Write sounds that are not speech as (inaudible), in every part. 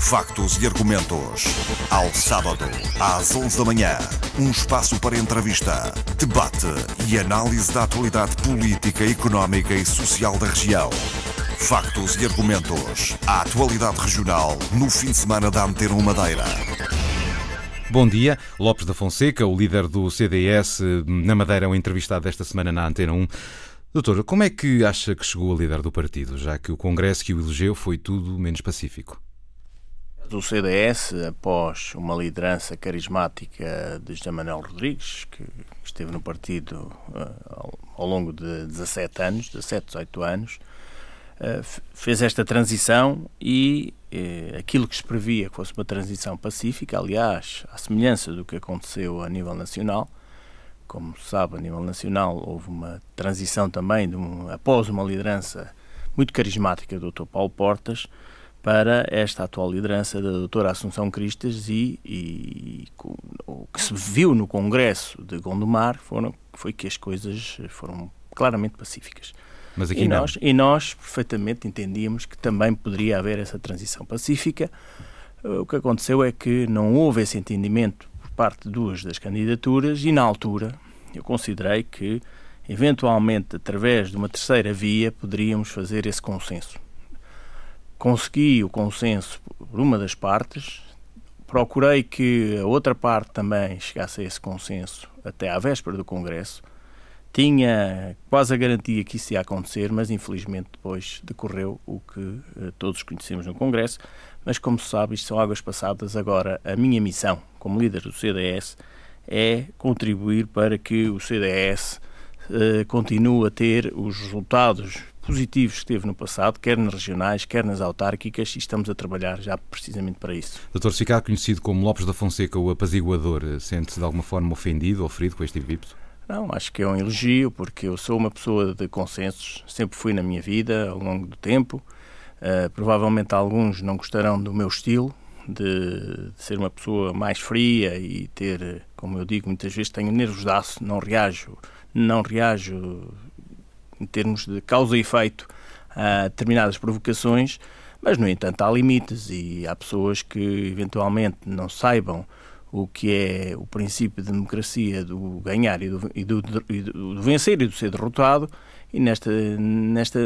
Factos e argumentos. Ao sábado, às 11 da manhã. Um espaço para entrevista, debate e análise da atualidade política, económica e social da região. Factos e argumentos. A atualidade regional no fim de semana da Antena Madeira. Bom dia. Lopes da Fonseca, o líder do CDS na Madeira, é um entrevistado esta semana na Antena 1. Doutor, como é que acha que chegou a líder do partido, já que o Congresso que o elegeu foi tudo menos pacífico? do CDS, após uma liderança carismática de José Manuel Rodrigues, que esteve no partido uh, ao longo de 17 anos, 17, 18 anos, uh, fez esta transição e uh, aquilo que se previa que fosse uma transição pacífica, aliás, à semelhança do que aconteceu a nível nacional, como se sabe, a nível nacional houve uma transição também um, após uma liderança muito carismática do Dr. Paulo Portas, para esta atual liderança da doutora Assunção Cristas e, e, o que se viu no Congresso de Gondomar foram, foi que as coisas foram claramente pacíficas. Mas aqui e, não. Nós, e nós perfeitamente entendíamos que também poderia haver essa transição pacífica. O que aconteceu é que não houve esse entendimento parte duas das candidaturas e, na altura, eu considerei que, eventualmente, através de uma terceira via, poderíamos fazer esse consenso consegui o consenso por uma das partes, procurei que a outra parte também chegasse a esse consenso até à véspera do Congresso. Tinha quase a garantia que isso ia acontecer, mas infelizmente depois decorreu o que uh, todos conhecemos no Congresso. Mas como se sabe, isto são águas passadas. Agora, a minha missão como líder do CDS é contribuir para que o CDS uh, continue a ter os resultados positivos que teve no passado, quer nas regionais, quer nas autárquicas, e estamos a trabalhar já precisamente para isso. Doutor, se ficar conhecido como Lopes da Fonseca, o apaziguador, sente-se de alguma forma ofendido ou ferido com este epípeto? Não, acho que é um elogio, porque eu sou uma pessoa de consensos, sempre fui na minha vida, ao longo do tempo. Uh, provavelmente alguns não gostarão do meu estilo, de, de, ser uma pessoa mais fria e ter, como eu digo, muitas vezes tenho nervos de aço, não reajo, não reajo em termos de causa e efeito a determinadas provocações, mas, no entanto, há limites e há pessoas que eventualmente não saibam o que é o princípio de democracia do ganhar e do, e do, e do vencer e do ser derrotado, e nesta, nesta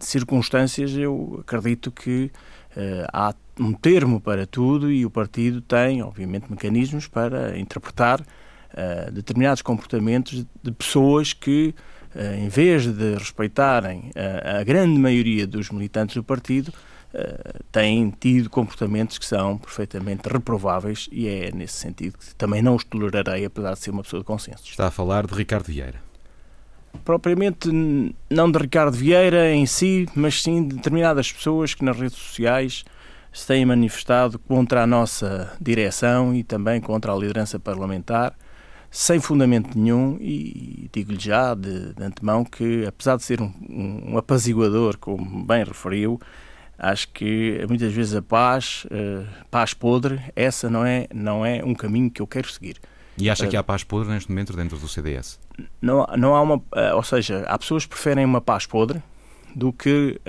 circunstâncias eu acredito que uh, há um termo para tudo e o partido tem, obviamente, mecanismos para interpretar uh, determinados comportamentos de pessoas que eh, em vez de respeitarem a grande maioria dos militantes do partido, têm tido comportamentos que são perfeitamente reprováveis e é nesse sentido que também não os tolerarei, apesar de ser uma pessoa de consenso. Está a falar de Ricardo Vieira. Propriamente não de Ricardo Vieira em si, mas sim de determinadas pessoas que nas redes sociais se têm manifestado contra a nossa direção e também contra a liderança parlamentar sem fundamento nenhum e digo-lhe já de, de, antemão que, apesar de ser um, um, apaziguador, como bem referiu, acho que muitas vezes a paz, uh, paz podre, essa não é, não é um caminho que eu quero seguir. E acha uh, que há paz podre neste momento dentro do CDS? Não, não há uma, uh, ou seja, há pessoas que preferem uma paz podre do que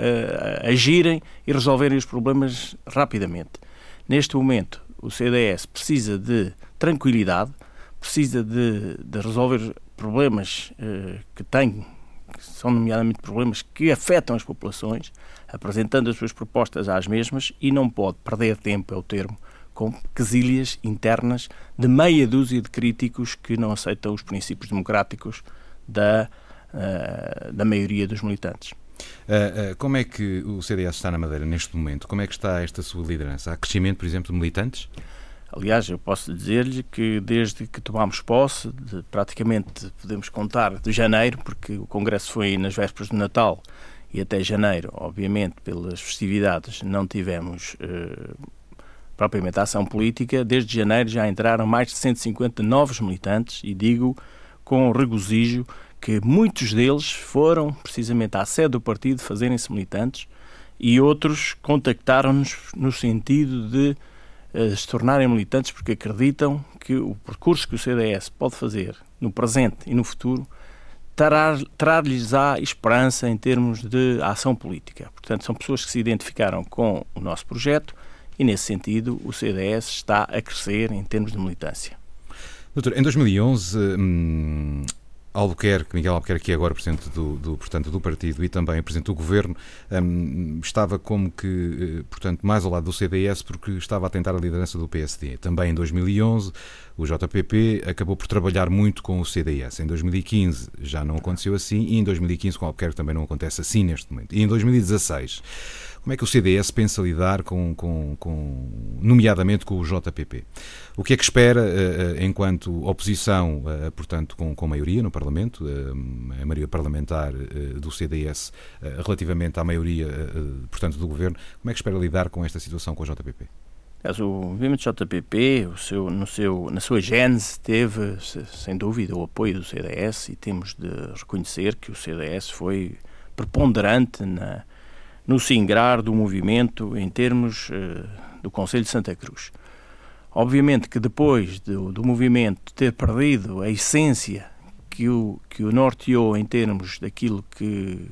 agirem e resolverem os problemas rapidamente. Neste momento, o CDS precisa de tranquilidade, precisa de, de resolver problemas uh, que tem, que são nomeadamente problemas que afetam as populações, apresentando as suas propostas às mesmas e não pode perder tempo, é o termo, com quesilhas internas de meia dúzia de críticos que não aceitam os princípios democráticos da, uh, da maioria dos militantes. Uh, uh, como é que o CDS está na Madeira neste momento? Como é que está esta sua liderança? Há crescimento, por exemplo, de militantes? Aliás, eu posso dizer-lhe que desde que tomámos posse, de, praticamente podemos contar de janeiro, porque o Congresso foi nas vésperas do Natal e até janeiro, obviamente, pelas festividades, não tivemos eh, propriamente ação política. Desde janeiro já entraram mais de 150 novos militantes e digo com regozijo que muitos deles foram precisamente à sede do partido fazerem-se militantes e outros contactaram-nos no sentido de se tornarem militantes porque acreditam que o percurso que o CDS pode fazer no presente e no futuro trará-lhes-á esperança em termos de ação política. Portanto, são pessoas que se identificaram com o nosso projeto e, nesse sentido, o CDS está a crescer em termos de militância. Doutor, em 2011, hum, Albuquerque, Miguel Albuquerque, que é agora presidente do, do, portanto, do partido e também presidente do governo, um, estava como que, eh, portanto, mais ao lado do CDS porque estava a tentar a liderança do PSD. Também em 2011, o JPP acabou por trabalhar muito com o CDS. Em 2015 já não aconteceu assim e em 2015 com Albuquerque também não acontece assim neste momento. E em 2016 como é que o CDS pensa lidar com, com, com nomeadamente com o JPP? O que é que espera uh, enquanto oposição, uh, portanto, com, com maioria no Parlamento, uh, a maioria parlamentar do CDS relativamente à maioria, portanto, do Governo, como é que espera lidar com esta situação com o JPP? O movimento JPP, o seu, no seu, na sua gênese, teve, sem dúvida, o apoio do CDS e temos de reconhecer que o CDS foi preponderante na, no singrar do movimento em termos uh, do Conselho de Santa Cruz. Obviamente que depois do, do movimento ter perdido a essência que o, que o norteou em termos daquilo que,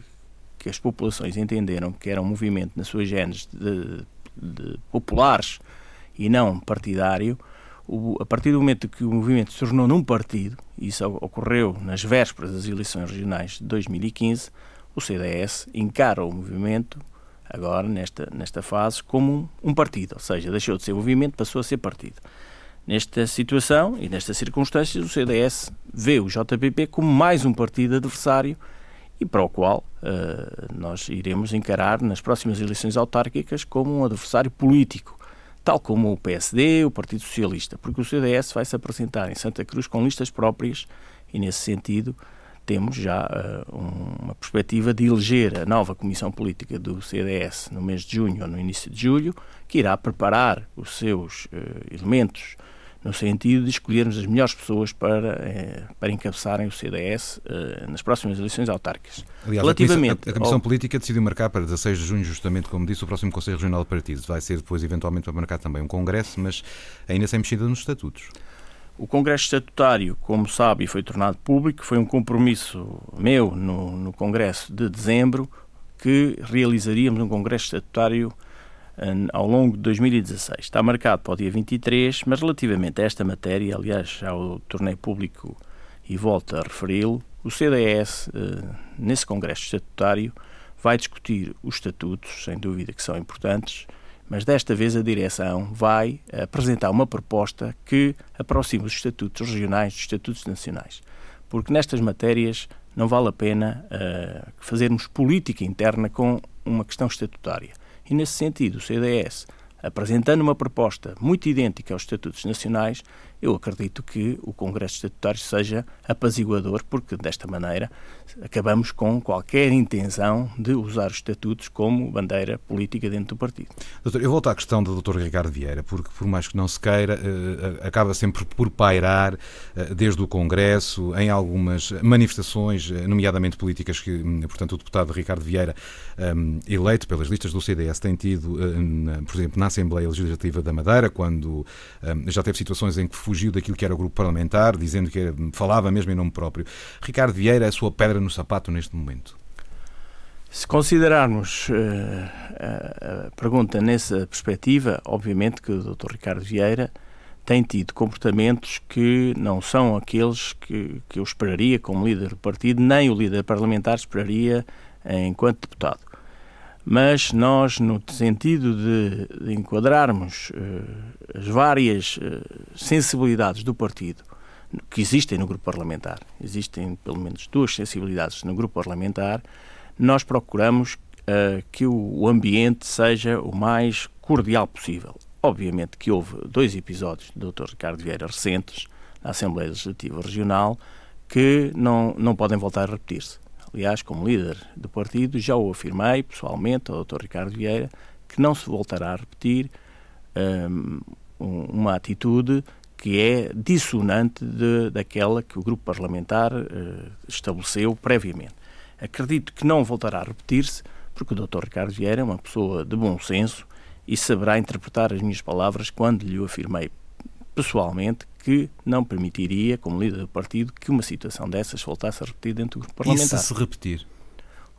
que as populações entenderam que era um movimento nas suas genes de, de populares e não partidário, o, a partir do momento que o movimento se tornou num partido, e isso ocorreu nas vésperas das eleições regionais de 2015, o CDS encara o movimento, agora, nesta, nesta fase, como um, um partido, ou seja, deixou de ser movimento, passou a ser partido. Nesta situação e nestas circunstâncias, o CDS vê o JPP como mais um partido adversário e para o qual uh, nós iremos encarar nas próximas eleições autárquicas como um adversário político, tal como o PSD, o Partido Socialista, porque o CDS vai se apresentar em Santa Cruz com listas próprias e, nesse sentido, temos já uh, uma perspectiva de eleger a nova Comissão Política do CDS no mês de junho ou no início de julho, que irá preparar os seus uh, elementos no sentido de escolhermos as melhores pessoas para, eh, para encabeçarem o CDS nas próximas eleições autárquicas. Aliás, Relativamente a Comissão, a, a Comissão ao... Política decidiu marcar para 16 de junho, justamente como disse, o próximo Conselho Regional de Partidos. Vai ser depois, eventualmente, para marcar também um congresso, mas ainda sem mexida nos estatutos. O Congresso Estatutário, como sabe, e foi tornado público, foi um compromisso meu no, no Congresso de dezembro que realizaríamos um Congresso Estatutário um, ao longo de 2016. Está marcado para o dia 23, mas relativamente a esta matéria, aliás, já o tornei público e volto a referi-lo, o CDS, eh, nesse Congresso Estatutário, vai discutir os estatutos, sem dúvida que são importantes, mas desta vez a direção vai apresentar uma proposta que aproxima os estatutos regionais dos estatutos nacionais. Porque nestas matérias não vale a pena uh, fazermos política interna com uma questão estatutária. E nesse sentido, o CDS, apresentando uma proposta muito idêntica aos estatutos nacionais, eu acredito que o Congresso Estatutário seja apaziguador, porque desta maneira acabamos com qualquer intenção de usar os estatutos como bandeira política dentro do partido. Doutor, eu volto à questão do Dr. Ricardo Vieira, porque por mais que não se queira, eh, eh, acaba sempre por pairar eh, desde o Congresso em algumas manifestações, nomeadamente políticas que, hum, portanto, o deputado Ricardo Vieira, hum, eleito pelas listas do CDS, tem tido, por exemplo, na Assembleia Legislativa da Madeira, quando hum, já teve situações em que fugiu daquilo que era o grupo parlamentar, dizendo que falava mesmo em nome próprio. Ricardo Vieira é a sua pedra no sapato neste momento? Se considerarmos uh, a pergunta nessa perspectiva, obviamente que o Dr. Ricardo Vieira tem tido comportamentos que não são aqueles que, que eu esperaria como líder do partido, nem o líder parlamentar esperaria enquanto deputado mas nós, no sentido de, enquadrarmos uh, as várias uh, sensibilidades do partido que existem no grupo parlamentar, existem pelo menos duas sensibilidades no grupo parlamentar, nós procuramos uh, que o ambiente seja o mais cordial possível. Obviamente que houve dois episódios do Dr. Ricardo Vieira recentes na Assembleia Legislativa Regional que não, não podem voltar a repetir-se. Aliás, como líder do partido, já o afirmei pessoalmente ao Dr. Ricardo Vieira que não se voltará a repetir um, uma atitude que é dissonante de, daquela que o grupo parlamentar uh, estabeleceu previamente. Acredito que não voltará a repetir-se, porque o Dr. Ricardo Vieira é uma pessoa de bom senso e saberá interpretar as minhas palavras quando lhe o afirmei pessoalmente, que não permitiria, como líder do partido, que uma situação dessas voltasse a repetir dentro do grupo parlamentar. E se se repetir?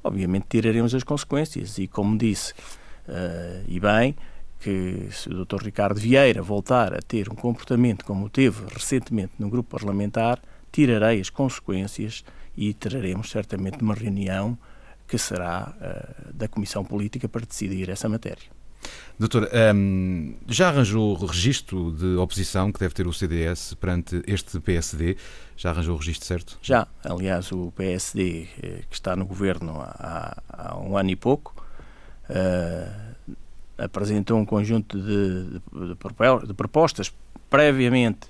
Obviamente tiraremos as consequências e, como disse, uh, e bem, que se o Dr. Ricardo Vieira voltar a ter um comportamento como teve recentemente no grupo parlamentar, tirarei as consequências e teremos certamente uma reunião que será uh, da Comissão Política para decidir essa matéria. Doutor, um, já arranjou o registro de oposição que deve ter o CDS perante este PSD? Já arranjou o registro certo? Já. Aliás, o PSD, eh, que está no governo há, há um ano e pouco, uh, apresentou um conjunto de, de, de propostas previamente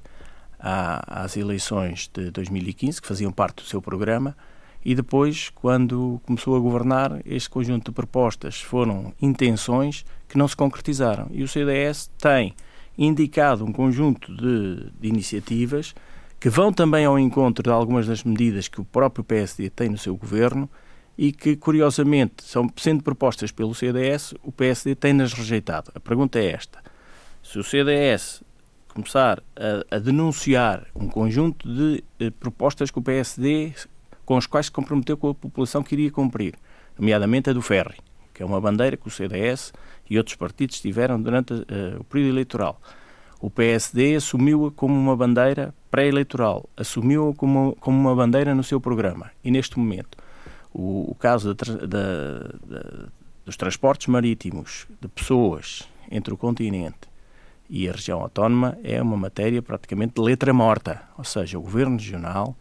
à, às eleições de 2015, que faziam parte do seu programa, e depois, quando começou a governar, este conjunto de propostas foram intenções que não se concretizaram. E o CDS tem indicado um conjunto de, de iniciativas que vão também ao encontro de algumas das medidas que o próprio PSD tem no seu governo e que, curiosamente, são sendo propostas pelo CDS, o PSD tem-nas rejeitado. A pergunta é esta: se o CDS começar a, a denunciar um conjunto de eh, propostas que o PSD com as quais se comprometeu com a população que iria cumprir, nomeadamente a do ferry, que é uma bandeira que o CDS e outros partidos tiveram durante uh, o período eleitoral. O PSD assumiu-a como uma bandeira pré-eleitoral, assumiu-a como, como uma bandeira no seu programa. E neste momento, o, o caso dos transportes marítimos de pessoas entre o continente e a região autónoma é uma matéria praticamente de letra morta. Ou seja, o governo regional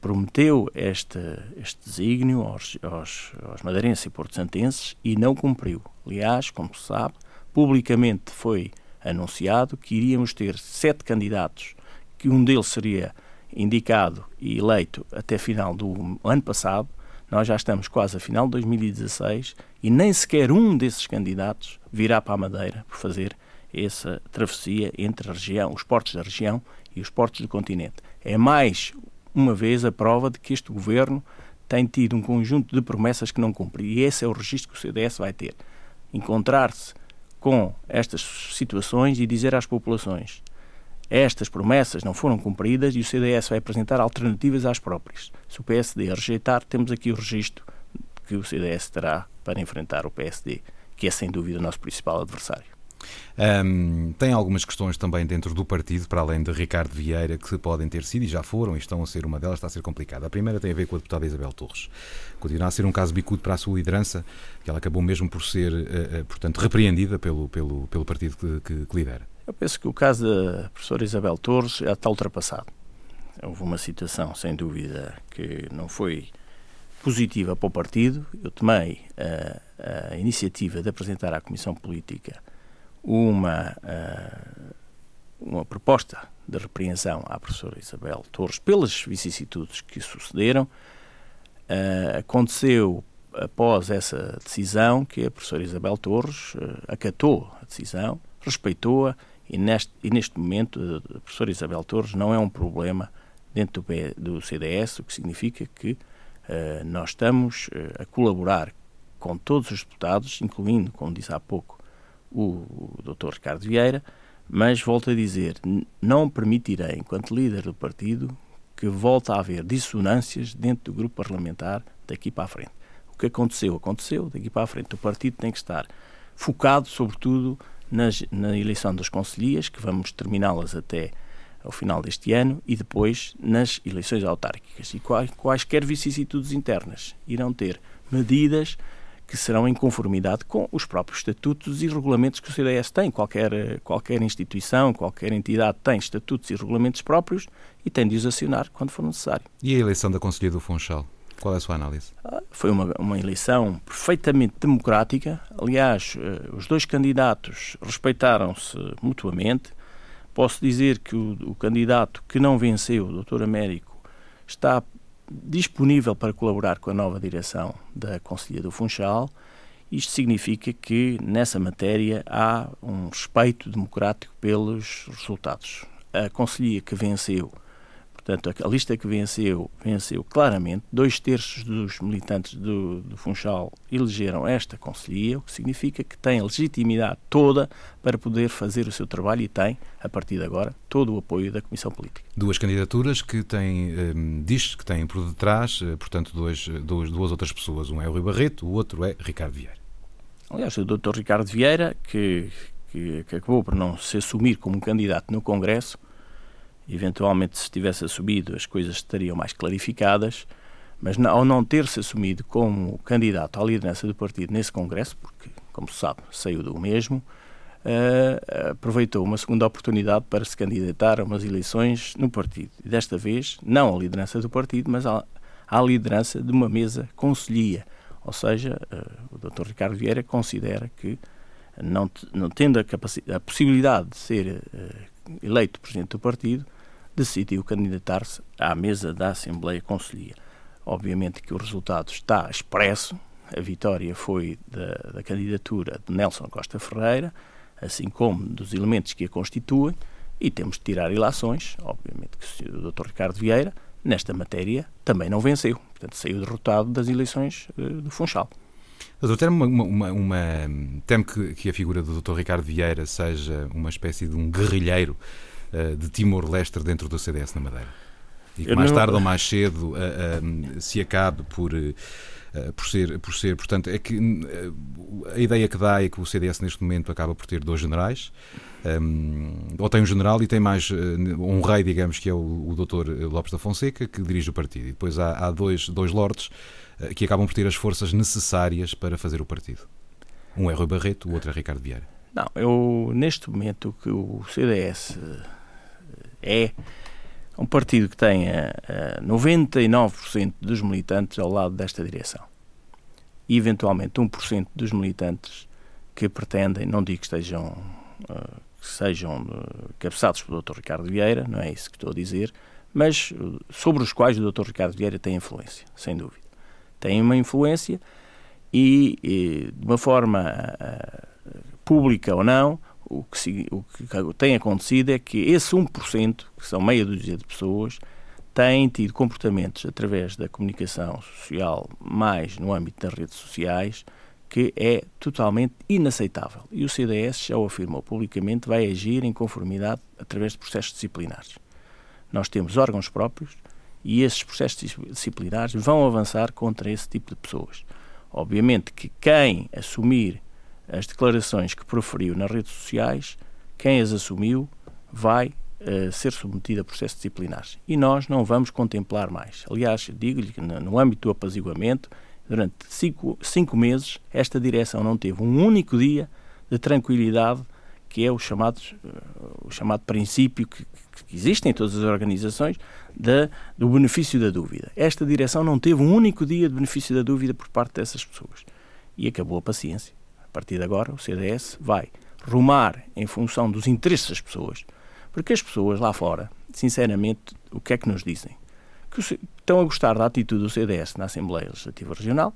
prometeu este, este desígnio aos, aos, aos madeirenses e porto-santenses e não cumpriu. Aliás, como se sabe, publicamente foi anunciado que iríamos ter sete candidatos, que um deles seria indicado e eleito até final do ano passado. Nós já estamos quase a final de 2016 e nem sequer um desses candidatos virá para a Madeira por fazer essa travessia entre a região, os portos da região e os portos do continente. É mais uma vez a prova de que este governo tem tido um conjunto de promessas que não cumpre. E esse é o registro que o CDS vai ter. Encontrar-se com estas situações e dizer às populações estas promessas não foram cumpridas e o CDS vai apresentar alternativas às próprias. Se o PSD a rejeitar, temos aqui o registro que o CDS terá para enfrentar o PSD, que é sem dúvida o nosso principal adversário. Um, tem algumas questões também dentro do partido, para além de Ricardo Vieira, que podem ter sido e já foram e estão a ser uma delas, está a ser complicada. A primeira tem a ver com a deputada Isabel Torres. Continua a ser um caso bicudo para a sua liderança, que ela acabou mesmo por ser, uh, uh, portanto, repreendida pelo, pelo, pelo partido que, que, que lidera. Eu penso que o caso da professora Isabel Torres já está ultrapassado. Houve uma situação, sem dúvida, que não foi positiva para o partido. Eu tomei a, a iniciativa de apresentar à Comissão Política uma, uh, uma proposta de repreensão à professora Isabel Torres pelas vicissitudes que sucederam. Uh, aconteceu após essa decisão que a professora Isabel Torres uh, acatou a decisão, respeitou-a e neste, e neste momento a professora Isabel Torres não é um problema dentro do, do CDS, o que significa que uh, nós estamos uh, a colaborar com todos os deputados, incluindo, como disse há pouco, o, o Dr. Ricardo Vieira, mas volto a dizer, não permitirei, enquanto líder do partido, que volte a haver dissonâncias dentro do grupo parlamentar daqui para a frente. O que aconteceu, aconteceu, daqui para a frente. O partido tem que estar focado, sobretudo, nas, na eleição das conselhias, que vamos terminá-las até ao final deste ano, e depois nas eleições autárquicas. E quais, quaisquer vicissitudes internas irão ter medidas que serão em conformidade com os próprios estatutos e regulamentos que o CDS tem. Qualquer, qualquer instituição, qualquer entidade tem estatutos e regulamentos próprios e tem de os acionar quando for necessário. E a eleição da Conselhia do Funchal? Qual é a sua análise? Ah, foi uma, uma eleição perfeitamente democrática. Aliás, eh, os dois candidatos respeitaram-se mutuamente. Posso dizer que o, o candidato que não venceu, o Dr. Américo, está disponível para colaborar com a nova direção da Conselhia do Funchal. Isto significa que, nessa matéria, há um respeito democrático pelos resultados. A Conselhia que venceu, Portanto, a lista que venceu, venceu claramente. Dois terços dos militantes do, do Funchal elegeram esta conselhia, o que significa que tem a legitimidade toda para poder fazer o seu trabalho e tem, a partir de agora, todo o apoio da Comissão Política. Duas candidaturas que têm, um, diz que têm por detrás, eh, portanto, duas, duas, duas outras pessoas. Um é o Rui Barreto, o outro é Ricardo Vieira. Aliás, o Dr. Ricardo Vieira, que, que, que acabou por não se assumir como candidato no Congresso, Eventualmente, se tivesse assumido, as coisas estariam mais clarificadas, mas ao não ter-se assumido como candidato à liderança do partido nesse Congresso, porque, como se sabe, saiu do mesmo, uh, aproveitou uma segunda oportunidade para se candidatar a umas eleições no partido. E desta vez, não à liderança do partido, mas à, à liderança de uma mesa conselhia. Ou seja, uh, o Dr. Ricardo Vieira considera que, não, não tendo a, a possibilidade de ser uh, eleito presidente do partido, decidiu candidatar-se à mesa da Assembleia Conselhia. Obviamente que o resultado está expresso, a vitória foi da, da, candidatura de Nelson Costa Ferreira, assim como dos elementos que a constituem, e temos de tirar ilações, obviamente que o Dr. Ricardo Vieira, nesta matéria, também não venceu, portanto saiu derrotado das eleições uh, do Funchal. Doutor, temo, uma, uma, uma, temo que, que a figura do Dr. Ricardo Vieira seja uma espécie de um guerrilheiro de Timor-Leste dentro do CDS na Madeira. E que mais não... tarde ou mais cedo uh, uh, se acabe por, por, ser, por ser. Portanto, é que a ideia que dá é que o CDS neste momento acaba por ter dois generais. Um, ou tem um general e tem mais um rei, digamos, que é o, o doutor Lopes da Fonseca, que dirige o partido. E depois há, há dois, dois lordes que acabam por ter as forças necessárias para fazer o partido. Um é Rui Barreto, o outro é Ricardo Vieira. Não, eu neste momento que o CDS é um partido que tem a, a 99% dos militantes ao lado desta direção. E eventualmente 1% dos militantes que pretendem, não digo que estejam uh, que sejam cabeçados pelo Dr. Ricardo Vieira, não é isso que estou a dizer, mas sobre os quais o Dr. Ricardo Vieira tem influência, sem dúvida. Tem uma influência e, e de uma forma pública ou não, o que, o que tem acontecido é que esse 1%, que são meia dúzia de pessoas, têm tido comportamentos através da comunicação social, mais no âmbito das redes sociais, que é totalmente inaceitável. E o CDS já o afirmou publicamente, vai agir em conformidade através de processos disciplinares. Nós temos órgãos próprios e esses processos disciplinares vão avançar contra esse tipo de pessoas. Obviamente que quem assumir as declarações que proferiu nas redes sociais, quem as assumiu vai uh, ser submetido a processos disciplinares. E nós não vamos contemplar mais. Aliás, digo-lhe que no, âmbito do apaziguamento, durante cinco, cinco meses, esta direção não teve um único dia de tranquilidade, que é o chamado, uh, o chamado princípio que, que existe em todas as organizações do benefício da dúvida. Esta direção não teve um único dia de benefício da dúvida por parte dessas pessoas. E acabou a paciência partir de agora, o CDS vai rumar em função dos interesses das pessoas, porque as pessoas lá fora, sinceramente, o que é que nos dizem? Que estão a gostar da atitude do CDS na Assembleia Legislativa Regional,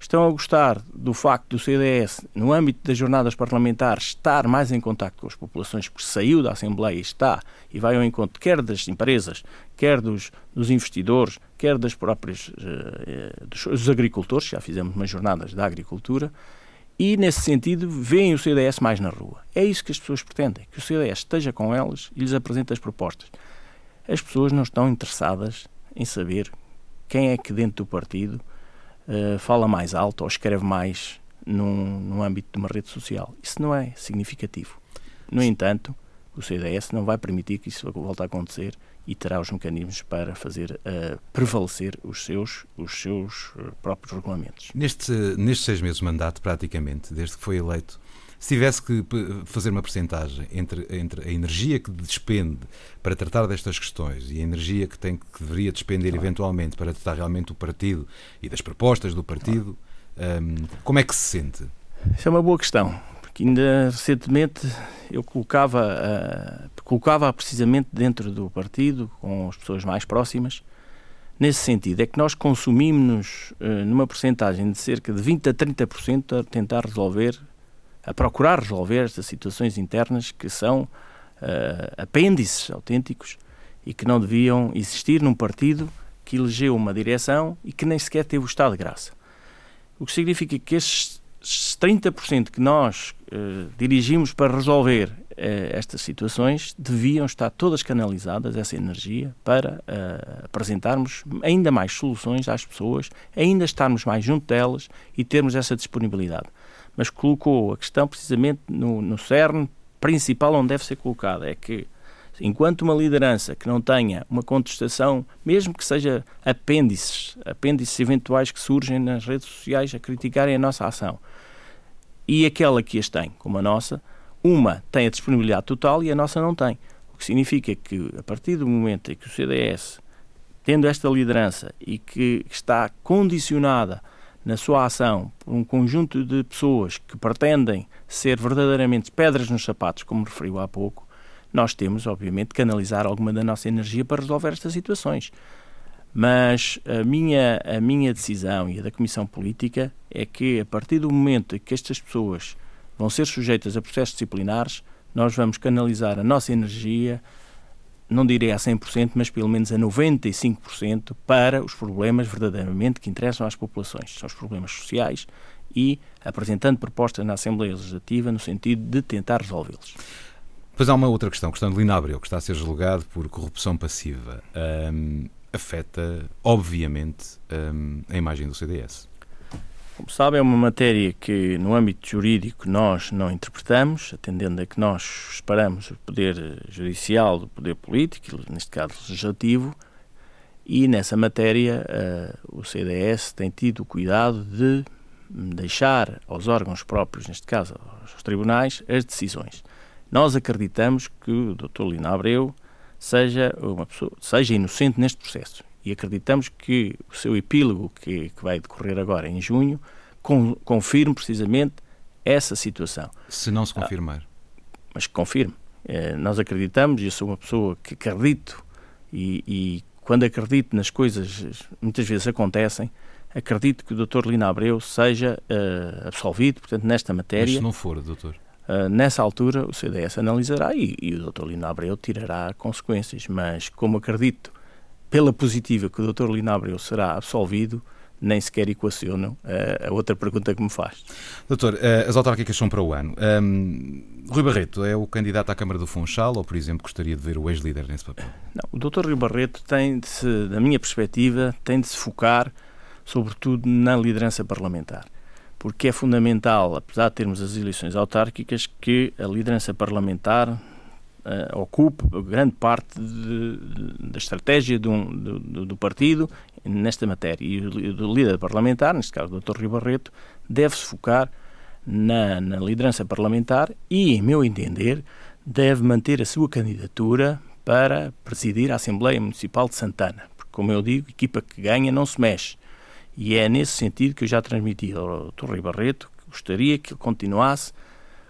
estão a gostar do facto do CDS, no âmbito das jornadas parlamentares, estar mais em contato com as populações, porque saiu da Assembleia e está e vai ao encontro quer das empresas, quer dos, dos investidores, quer das próprias uh, dos, dos agricultores, já fizemos umas jornadas da agricultura, e, nesse sentido, veem o CDS mais na rua. É isso que as pessoas pretendem, que o CDS esteja com elas e lhes apresente as propostas. As pessoas não estão interessadas em saber quem é que dentro do partido uh, fala mais alto ou escreve mais num, num âmbito de uma rede social. Isso não é significativo. No entanto, o CDS não vai permitir que isso volte a acontecer e terá os mecanismos para fazer uh, prevalecer os seus, os seus eh, próprios regulamentos. Neste, nestes seis meses de mandato, praticamente, desde que foi eleito, se tivesse que fazer uma percentagem entre, entre a energia que despende para tratar destas questões e a energia que, tem, que deveria despender claro. eventualmente para tratar realmente o partido e das propostas do partido, claro. um, como é que se sente? Isso é uma boa questão que ainda recentemente eu colocava, uh, colocava precisamente dentro do partido, com as pessoas mais próximas, nesse sentido, é que nós consumimos uh, numa porcentagem de cerca de 20 a 30% a tentar resolver, a procurar resolver estas situações internas que são uh, apêndices autênticos e que não deviam existir num partido que elegeu uma direção e que nem sequer teve o estado de graça. O que significa que esses 30% que nós eh, dirigimos para resolver eh, estas situações deviam estar todas canalizadas, essa energia, para eh, apresentarmos ainda mais soluções às pessoas, ainda estarmos mais junto delas e termos essa disponibilidade. Mas colocou a questão precisamente no, no cerne principal onde deve ser colocada, é que enquanto uma liderança que não tenha uma contestação, mesmo que seja apêndices, apêndices eventuais que surgem nas redes sociais a criticarem a nossa ação, e aquela que as tem, como a nossa, uma tem a disponibilidade total e a nossa não tem. O que significa que, a partir do momento em que o CDS, tendo esta liderança e que está condicionada na sua ação por um conjunto de pessoas que pretendem ser verdadeiramente pedras nos sapatos, como referiu há pouco, nós temos, obviamente, que canalizar alguma da nossa energia para resolver estas situações. Mas a minha, a minha decisão e a da Comissão Política é que, a partir do momento em que estas pessoas vão ser sujeitas a processos disciplinares, nós vamos canalizar a nossa energia, não direi a 100%, mas pelo menos a 95% para os problemas verdadeiramente que interessam às populações. São os problemas sociais e apresentando propostas na Assembleia Legislativa no sentido de tentar resolvê-los. Pois há uma outra questão, a questão de Lina Abreu, que está a ser julgado por corrupção passiva. Um, afeta, obviamente, um, a imagem do CDS. Como sabe, é uma matéria que, no âmbito jurídico, nós não interpretamos, atendendo a que nós esperamos o poder judicial do poder político, neste caso legislativo, e nessa matéria uh, o CDS tem tido o cuidado de deixar aos órgãos próprios, neste caso aos tribunais, as decisões. Nós acreditamos que o Dr. Lino Abreu seja, uma pessoa, seja inocente neste processo. E acreditamos que o seu epílogo, que, que vai decorrer agora em junho, com, confirme precisamente essa situação. Se não se ah, confirmar. Ah, mas confirme. Eh, nós acreditamos, e eu sou uma pessoa que acredito, e, e, quando acredito nas coisas, muitas vezes acontecem, acredito que o Dr. Lina Abreu seja uh, absolvido, portanto, nesta matéria. Mas se não for, doutor? Uh, nessa altura, o CDS analisará e, e o Dr. Lino Abreu tirará consequências, mas como acredito pela positiva que o Dr. Lino Abreu será absolvido, nem sequer equacionam uh, a outra pergunta que me faz. Doutor, uh, as autárquicas são para o ano. Um, Rui Barreto é o candidato à Câmara do Funchal ou, por exemplo, gostaria de ver o ex-líder nesse papel? Não, o Dr. Rui Barreto tem de se, da minha perspectiva, tem de se focar sobretudo na liderança parlamentar porque é fundamental, apesar de termos as eleições autárquicas, que a liderança parlamentar uh, ocupe grande parte de, de, da estratégia do, do, do, partido nesta matéria. E o, o, líder parlamentar, neste caso o Dr. Rio Barreto, deve-se focar na, na liderança parlamentar e, em meu entender, deve manter a sua candidatura para presidir a Assembleia Municipal de Santana. Porque, como eu digo, equipa que ganha não se mexe. E é nesse sentido que eu já transmiti ao Torre Barreto que gostaria que ele continuasse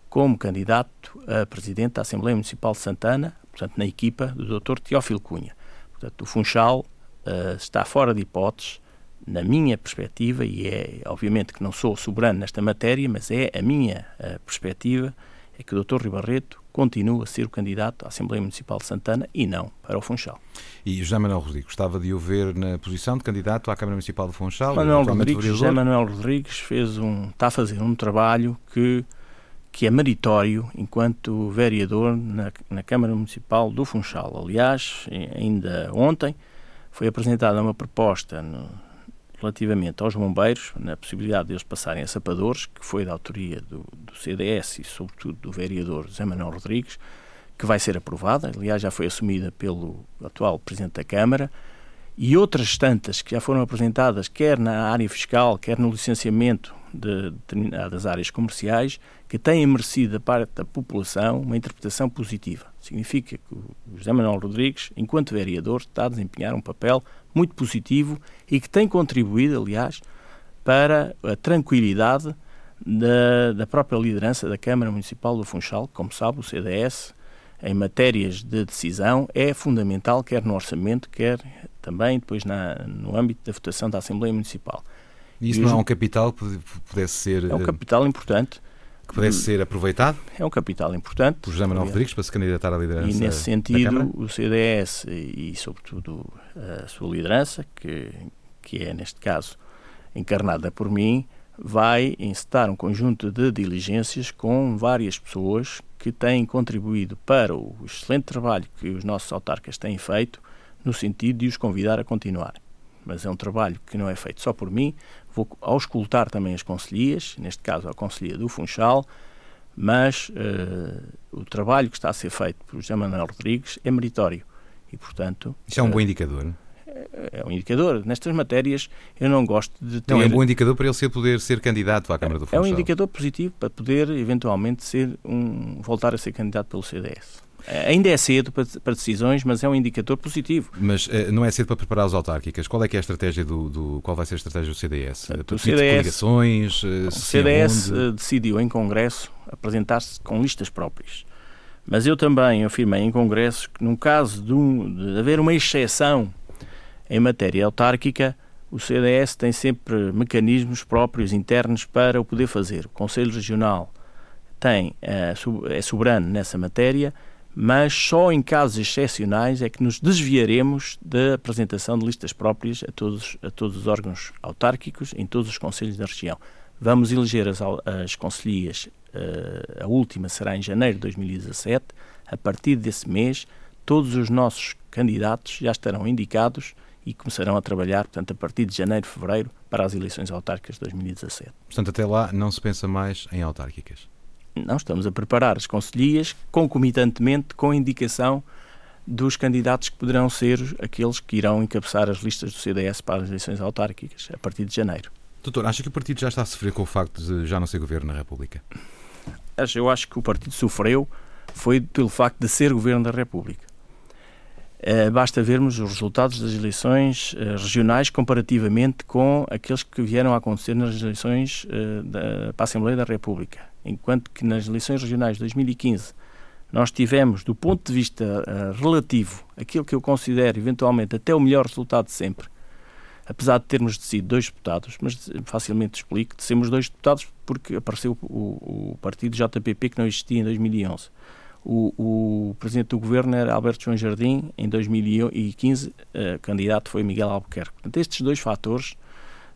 como candidato a presidente da Assembleia Municipal de Santana, portanto, na equipa do Dr. Teófilo Cunha. Portanto, o Funchal uh, está fora de hipóteses, na minha perspectiva, e é obviamente que não sou soberano nesta matéria, mas é a minha uh, perspectiva, é que o Dr. Ribarreto continua a ser o candidato à Assembleia Municipal de Santana e não para o Funchal. E José Manuel Rodrigues, gostava de o ver na posição de candidato à Câmara Municipal de Funchal? Manuel Rodrigues, José Manuel Rodrigues fez um, está a fazer um trabalho que, que é meritório enquanto vereador na, na Câmara Municipal do Funchal. Aliás, ainda ontem foi apresentada uma proposta no, relativamente aos bombeiros, na possibilidade de eles passarem a sapadores, que foi da autoria do, do CDS e, sobretudo, do vereador José Manuel Rodrigues, que vai ser aprovada, aliás, já foi assumida pelo atual Presidente da Câmara, e outras tantas que já foram apresentadas, quer na área fiscal, quer no licenciamento de determinadas áreas comerciais, que têm merecido da parte da população uma interpretação positiva. Significa que o José Manuel Rodrigues, enquanto vereador, está a desempenhar um papel muito positivo e que tem contribuído, aliás, para a tranquilidade da, da própria liderança da Câmara Municipal do Funchal. Como sabe, o CDS, em matérias de decisão, é fundamental, quer no orçamento, quer também depois na, no âmbito da votação da Assembleia Municipal. E isso e não é um capital que pudesse ser. É um capital importante. que pudesse ser aproveitado? É um capital importante. Por José Manuel Rodrigues para se candidatar à liderança. E nesse sentido, o CDS e, sobretudo, a sua liderança, que, que é, neste caso, encarnada por mim, vai encetar um conjunto de diligências com várias pessoas que têm contribuído para o excelente trabalho que os nossos autarcas têm feito, no sentido de os convidar a continuar. Mas é um trabalho que não é feito só por mim, vou auscultar também as conselhias, neste caso a Conselhia do Funchal, mas uh, o trabalho que está a ser feito por José Manuel Rodrigues é meritório e, portanto... Isso é um uh, bom indicador, é um indicador. Nestas matérias eu não gosto de ter... Não, é um bom indicador para ele ser, poder ser candidato à Câmara do Funchal. É um indicador positivo para poder, eventualmente, ser um, voltar a ser candidato pelo CDS. Eh, ainda é cedo para, decisões, mas é um indicador positivo. Mas uh, não é cedo para preparar as autárquicas. Qual é que é a estratégia do, do qual vai ser a estratégia do CDS? Do CDS coligações? O CDS onde... decidiu em Congresso apresentar-se com listas próprias. Mas eu também afirmei em Congresso que, no caso de, um, de haver uma exceção em matéria autárquica, o CDS tem sempre mecanismos próprios internos para o poder fazer. O Conselho Regional tem, é soberano nessa matéria, mas só em casos excepcionais é que nos desviaremos da apresentação de listas próprias a todos, a todos os órgãos autárquicos em todos os conselhos da região. Vamos eleger as, as conselhias, uh, a última será em janeiro de 2017. A partir desse mês, todos os nossos candidatos já estarão indicados e começarão a trabalhar, portanto, a partir de janeiro, fevereiro, para as eleições autárquicas de 2017. Portanto, até lá não se pensa mais em autárquicas? Não, estamos a preparar as conselhias concomitantemente com a indicação dos candidatos que poderão ser aqueles que irão encabeçar as listas do CDS para as eleições autárquicas a partir de janeiro. Doutor, acha que o partido já está a sofrer com o facto de já não ser governo na República? Eu acho que o partido sofreu foi pelo facto de ser governo da República. Uh, basta vermos os resultados das eleições uh, regionais comparativamente com aqueles que vieram a acontecer nas eleições uh, da, para a Assembleia da República enquanto que nas eleições regionais de 2015 nós tivemos, do ponto de vista relativo, aquilo que eu considero eventualmente até o melhor resultado de sempre, apesar de termos decidido dois deputados, mas facilmente explico, dissemos dois deputados porque apareceu o, o partido JPP que não existia em 2011. O, o, presidente do governo era Alberto João Jardim, em 2015, uh, candidato foi Miguel Albuquerque. Portanto, estes dois fatores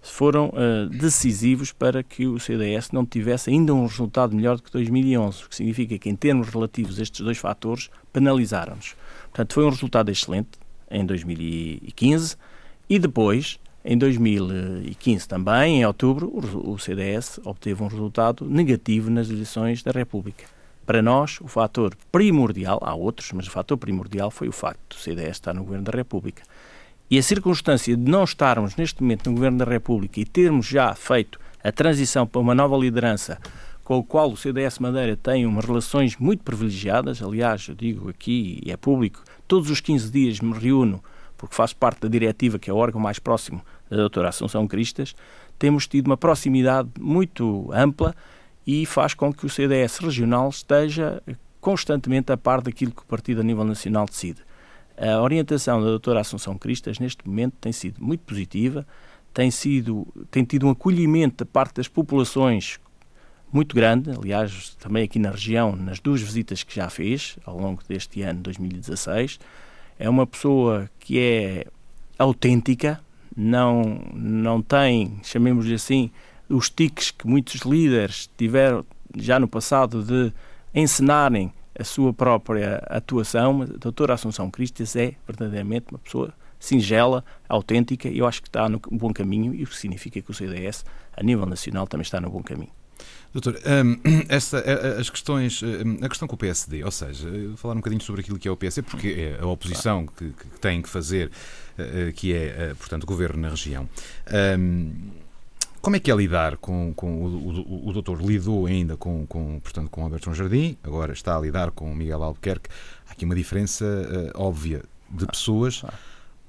foram uh, decisivos para que o CDS não tivesse ainda um resultado melhor do que 2011, o que significa que, em termos relativos, estes dois fatores penalizaram-nos. Portanto, foi um resultado excelente em 2015 e depois, em 2015 também, em outubro, o CDS obteve um resultado negativo nas eleições da República. Para nós, o fator primordial, há outros, mas o fator primordial foi o facto do CDS estar no Governo da República. E a circunstância de não estarmos neste momento no Governo da República e termos já feito a transição para uma nova liderança com o qual o CDS Madeira tem umas relações muito privilegiadas, aliás, eu digo aqui e é público, todos os 15 dias me reúno, porque faço parte da diretiva, que é o órgão mais próximo da doutora Assunção Cristas, temos tido uma proximidade muito ampla e faz com que o CDS regional esteja constantemente a par daquilo que o partido a nível nacional decide. A orientação da doutora Assunção Cristas, neste momento, tem sido muito positiva, tem, sido, tem tido um acolhimento da parte das populações muito grande, aliás, também aqui na região, nas duas visitas que já fez ao longo deste ano 2016. É uma pessoa que é autêntica, não, não tem, chamemos-lhe assim, os tiques que muitos líderes tiveram já no passado de encenarem a sua própria atuação, a doutora Assunção Cristas é verdadeiramente uma pessoa singela, autêntica, e eu acho que está no bom caminho, e o que significa que o CDS, a nível nacional, também está no bom caminho. Doutor, um, (coughs) essa, as questões, a questão com o PSD, ou seja, falar um bocadinho sobre aquilo que é o PSD, porque é a oposição que, que tem que fazer, eh, eh, que é, eh, portanto, o governo na região. Um, como é que é lidar com, com o, o, o doutor lidou ainda com, com, portanto, com Alberto Jardim, agora está a lidar com Miguel Albuquerque. Há aqui uma diferença uh, óbvia de pessoas.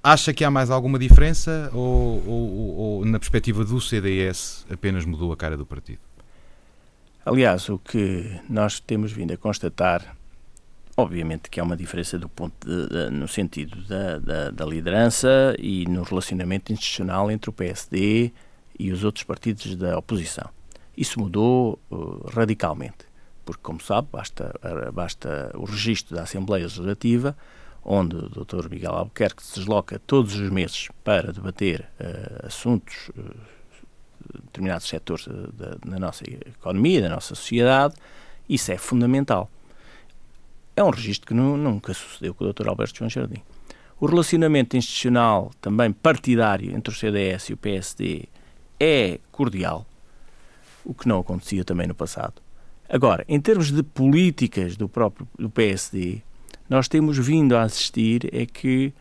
Acha que há mais alguma diferença ou, ou, ou, na perspectiva do CDS apenas mudou a cara do partido? Aliás, o que nós temos vindo a constatar, obviamente que há uma diferença do ponto de, de, no sentido da, da, da liderança e no relacionamento institucional entre o PSD e os outros partidos da oposição. Isso mudou uh, radicalmente, porque, como sabe, basta, basta o registro da Assembleia Legislativa, onde o Dr. Miguel Albuquerque se desloca todos os meses para debater uh, assuntos, uh, determinados setores da, da nossa economia, da nossa sociedade, isso é fundamental. É um registro que nunca sucedeu com o Dr. Alberto João Jardim. O relacionamento institucional, também partidário, entre o CDS e o PSD é cordial, o que não acontecia também no passado. Agora, em termos de políticas do próprio do PSD, nós temos vindo a assistir é que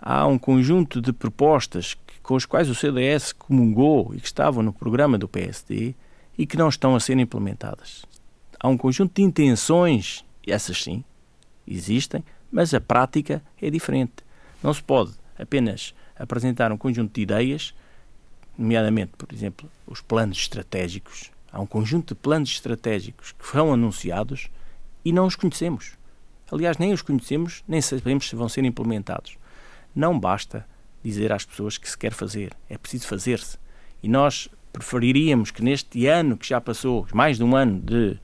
há um conjunto de propostas com as quais o CDS comungou e que estavam no programa do PSD e que não estão a ser implementadas. Há um conjunto de intenções, essas sim, existem, mas a prática é diferente. Não se pode apenas apresentar um conjunto de ideias, nomeadamente, por exemplo, os planos estratégicos. Há um conjunto de planos estratégicos que foram anunciados e não os conhecemos. Aliás, nem os conhecemos, nem sabemos se vão ser implementados. Não basta dizer às pessoas que se quer fazer, é preciso fazer-se. E nós preferiríamos que neste ano que já passou, mais de um ano de,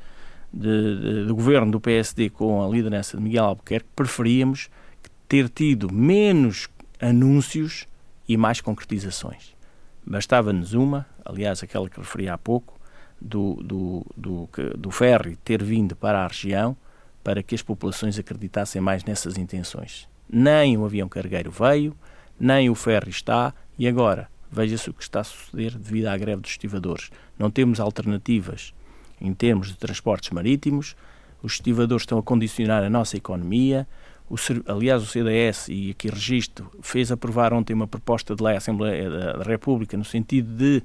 de, de, de governo do PSD com a liderança de Miguel Albuquerque, preferíamos ter tido menos anúncios e mais concretizações. Bastava-nos uma, aliás, aquela que referi há pouco, do, do, do, do ferry ter vindo para a região para que as populações acreditassem mais nessas intenções. Nem o avião cargueiro veio, nem o ferry está, e agora veja-se o que está a suceder devido à greve dos estivadores. Não temos alternativas em termos de transportes marítimos, os estivadores estão a condicionar a nossa economia, o, aliás, o CDS, e aqui registro, fez aprovar ontem uma proposta de lei à Assembleia da República no sentido de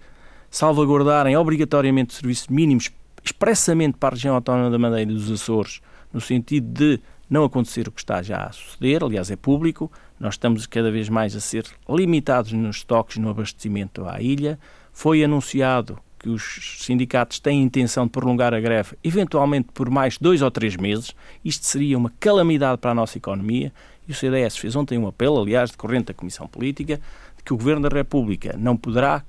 salvaguardarem obrigatoriamente serviços mínimos expressamente para a região autónoma da Madeira e dos Açores, no sentido de não acontecer o que está já a suceder, aliás, é público, nós estamos cada vez mais a ser limitados nos estoques no abastecimento à ilha. Foi anunciado que os sindicatos têm intenção de prolongar a greve, eventualmente por mais dois ou três meses. Isto seria uma calamidade para a nossa economia. E o CDS fez ontem um apelo, aliás, decorrente da Comissão Política, de que o Governo da República não poderá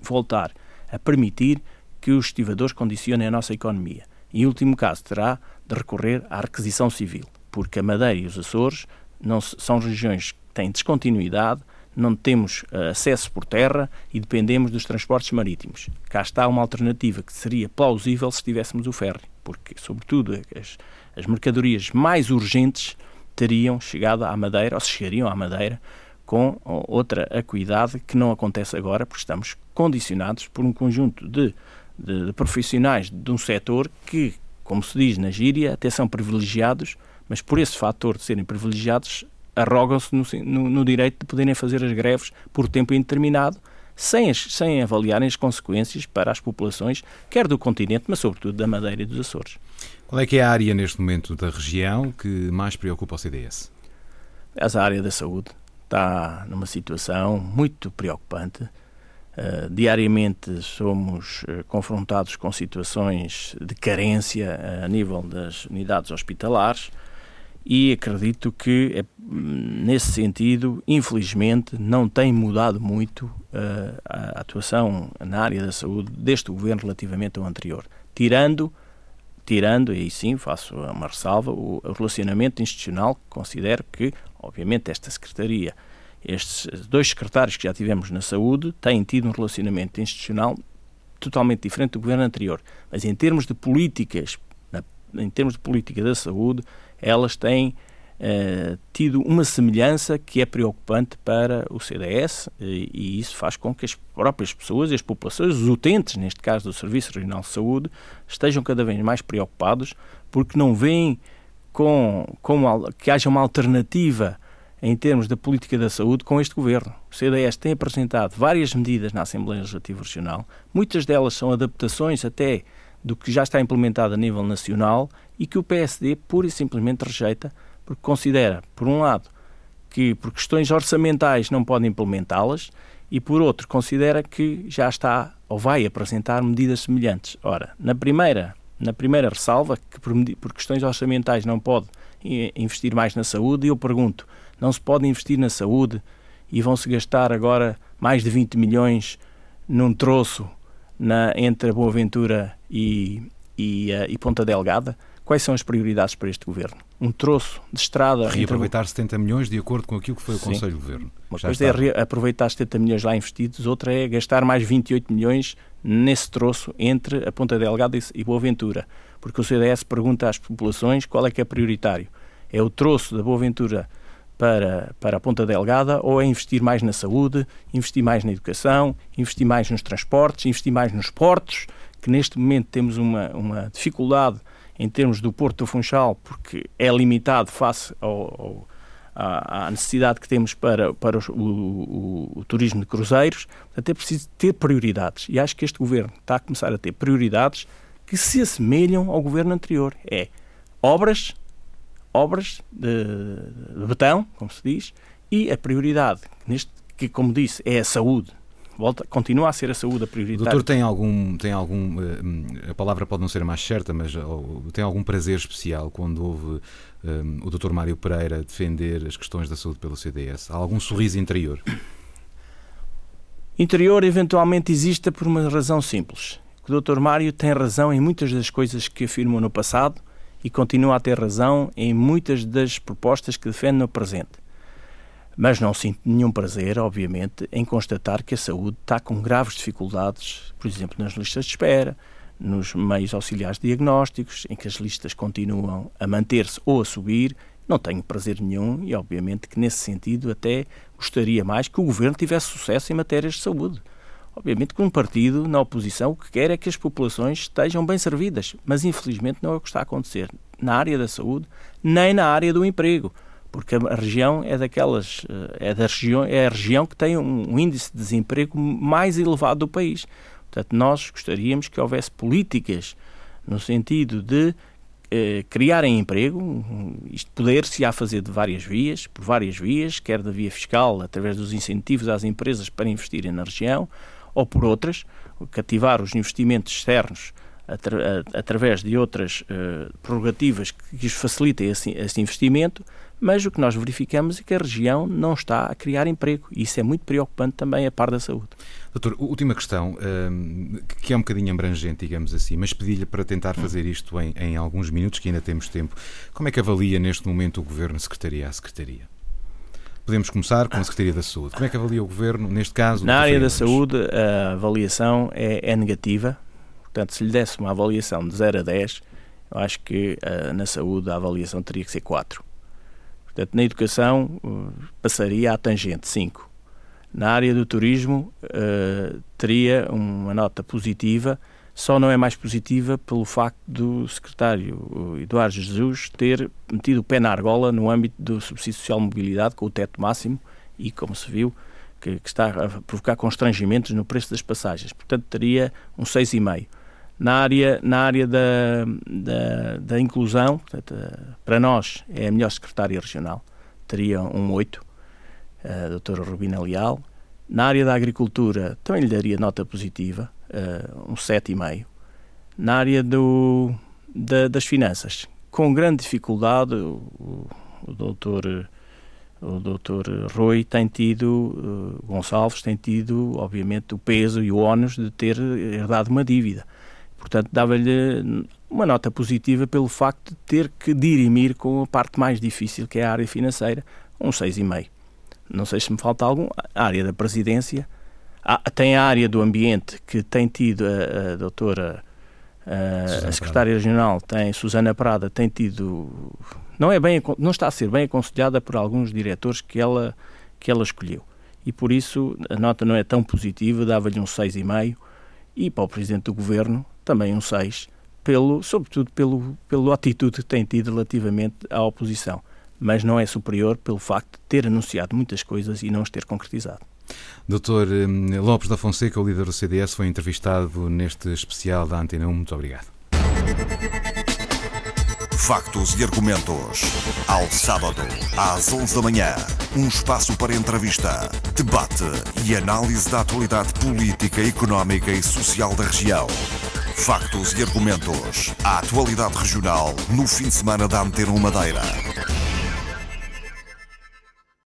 voltar a permitir que os estivadores condicionem a nossa economia. Em último caso, terá de recorrer à requisição civil, porque a Madeira e os Açores não, são regiões que têm descontinuidade, não temos uh, acesso por terra e dependemos dos transportes marítimos. Cá está uma alternativa que seria plausível se tivéssemos o ferry, porque, sobretudo, as, as mercadorias mais urgentes teriam chegado à Madeira, ou se chegariam à Madeira, com outra acuidade que não acontece agora, porque estamos condicionados por um conjunto de, de, de profissionais de um setor que, como se diz na gíria, até são privilegiados, mas por esse fator de serem privilegiados, arrogam-se no, no, no, direito de poderem fazer as greves por tempo indeterminado, sem, as, sem avaliarem as consequências para as populações, quer do continente, mas sobretudo da Madeira e dos Açores. Qual é que é a área neste momento da região que mais preocupa o CDS? Essa área da saúde está numa situação muito preocupante. Uh, diariamente somos uh, confrontados com situações de carência uh, a nível das unidades hospitalares e acredito que, é, nesse sentido, infelizmente, não tem mudado muito uh, a atuação na área da saúde deste governo relativamente ao anterior. Tirando, tirando, e aí sim faço uma ressalva, o relacionamento institucional, considero que, obviamente, esta Secretaria, estes dois secretários que já tivemos na saúde, têm tido um relacionamento institucional totalmente diferente do governo anterior. Mas em termos de políticas, em termos de política da saúde, elas têm uh, tido uma semelhança que é preocupante para o CDS e, e, isso faz com que as próprias pessoas, as populações, os utentes, neste caso do Serviço Regional de Saúde, estejam cada vez mais preocupados porque não veem com, com que haja uma alternativa em termos da política da saúde com este governo. O CDS tem apresentado várias medidas na Assembleia Legislativa Regional, muitas delas são adaptações até do que já está implementado a nível nacional e que o PSD pura e simplesmente rejeita, porque considera, por um lado, que por questões orçamentais não pode implementá-las e, por outro, considera que já está ou vai apresentar medidas semelhantes. Ora, na primeira, na primeira ressalva, que por, por questões orçamentais não pode investir mais na saúde, eu pergunto, não se pode investir na saúde e vão-se gastar agora mais de 20 milhões num troço na, entre a Boa Ventura e, e, e Ponta Delgada, quais são as prioridades para este governo? Um troço de estrada. Reaproveitar entre... 70 milhões de acordo com aquilo que foi o Sim. Conselho de Governo. Uma Já coisa está. é aproveitar 70 milhões lá investidos, outra é gastar mais 28 milhões nesse troço entre a Ponta Delgada e Boa Ventura. Porque o CDS pergunta às populações qual é que é prioritário. É o troço da Boa Ventura para, para a Ponta Delgada ou é investir mais na saúde, investir mais na educação, investir mais nos transportes, investir mais nos portos, que neste momento temos uma, uma dificuldade em termos do Porto do Funchal, porque é limitado face ao, ao, à, necessidade que temos para, para o, o, o, turismo de cruzeiros. Portanto, é preciso ter prioridades. E acho que este governo está a começar a ter prioridades que se assemelham ao governo anterior. É obras obras de, de betão, como se diz, e a prioridade, neste, que como disse, é a saúde. Volta, continua a ser a saúde a prioridade. Doutor tem algum, tem algum, eh, a palavra pode não ser mais certa, mas tem algum prazer especial quando houve um, o doutor Mário Pereira defender as questões da saúde pelo CDS? Há algum sorriso interior? Interior eventualmente existe por uma razão simples. O doutor Mário tem razão em muitas das coisas que afirmou no passado, e continua a ter razão em muitas das propostas que defende no presente. Mas não sinto nenhum prazer, obviamente, em constatar que a saúde está com graves dificuldades, por exemplo, nas listas de espera, nos meios auxiliares diagnósticos, em que as listas continuam a manter-se ou a subir. Não tenho prazer nenhum e, obviamente, que nesse sentido até gostaria mais que o governo tivesse sucesso em matérias de saúde. Obviamente que um partido na oposição o que quer é que as populações estejam bem servidas, mas infelizmente não é o que está a acontecer na área da saúde, nem na área do emprego, porque a região é daquelas eh, é da região é a região que tem um índice de desemprego mais elevado do país. Portanto, nós gostaríamos que houvesse políticas no sentido de eh, criarem emprego, isto poder-se á fazer de várias vias, por várias vias, quer da via fiscal, através dos incentivos às empresas para investirem na região, ou por outras, cativar os investimentos externos atra através de outras uh, prerrogativas que lhes facilitem esse, esse, investimento, mas o que nós verificamos é que a região não está a criar emprego e isso é muito preocupante também a par da saúde. Doutor, última questão, uh, que é um bocadinho abrangente, digamos assim, mas pedi-lhe para tentar fazer isto em, em alguns minutos, que ainda temos tempo. Como é que avalia neste momento o Governo Secretaria a Secretaria? Podemos começar com a Secretaria da Saúde. Como é que avalia o Governo, neste caso? Na área da saúde, a avaliação é, é, negativa. Portanto, se lhe desse uma avaliação de 0 a 10, eu acho que uh, na saúde a avaliação teria que ser 4. Portanto, na educação uh, passaria à tangente 5. Na área do turismo uh, teria uma nota positiva só não é mais positiva pelo facto do secretário Eduardo Jesus ter metido o pé na argola no âmbito do subsídio social de mobilidade com o teto máximo e, como se viu, que, que está a provocar constrangimentos no preço das passagens. Portanto, teria um 6,5. Na área, na área da, da, da inclusão, portanto, para nós é a melhor secretária regional, teria um 8, a doutora Rubina Leal. Na área da agricultura também lhe daria nota positiva, uh, um 7,5. Na área do, da, das finanças, com grande dificuldade, o, o doutor o doutor Rui tem tido, uh, Gonçalves tem tido, obviamente, o peso e o ónus de ter herdado uma dívida. Portanto, dava-lhe uma nota positiva pelo facto de ter que dirimir com a parte mais difícil, que é a área financeira, um 6,5. Não sei se me falta algum. A área da presidência, tem a área do ambiente que tem tido a, a doutora, a, a secretária regional, tem Susana Prada, tem tido não é bem não está a ser bem aconselhada por alguns diretores que ela que ela escolheu. E por isso a nota não é tão positiva, dava-lhe um 6,5 e para o presidente do governo também um 6, pelo, sobretudo pelo pela atitude que tem tido relativamente à oposição, mas não é superior pelo facto de ter anunciado muitas coisas e não as ter concretizado. Doutor hum, Lopes da Fonseca, o líder do CDS, foi entrevistado neste especial da Antena 1. Muito obrigado. Factos e argumentos. Ao sábado, às 11 da manhã. Um espaço para entrevista, debate e análise da atualidade política, económica e social da região. Factos e argumentos. A atualidade regional no fim de semana da Antena Madeira.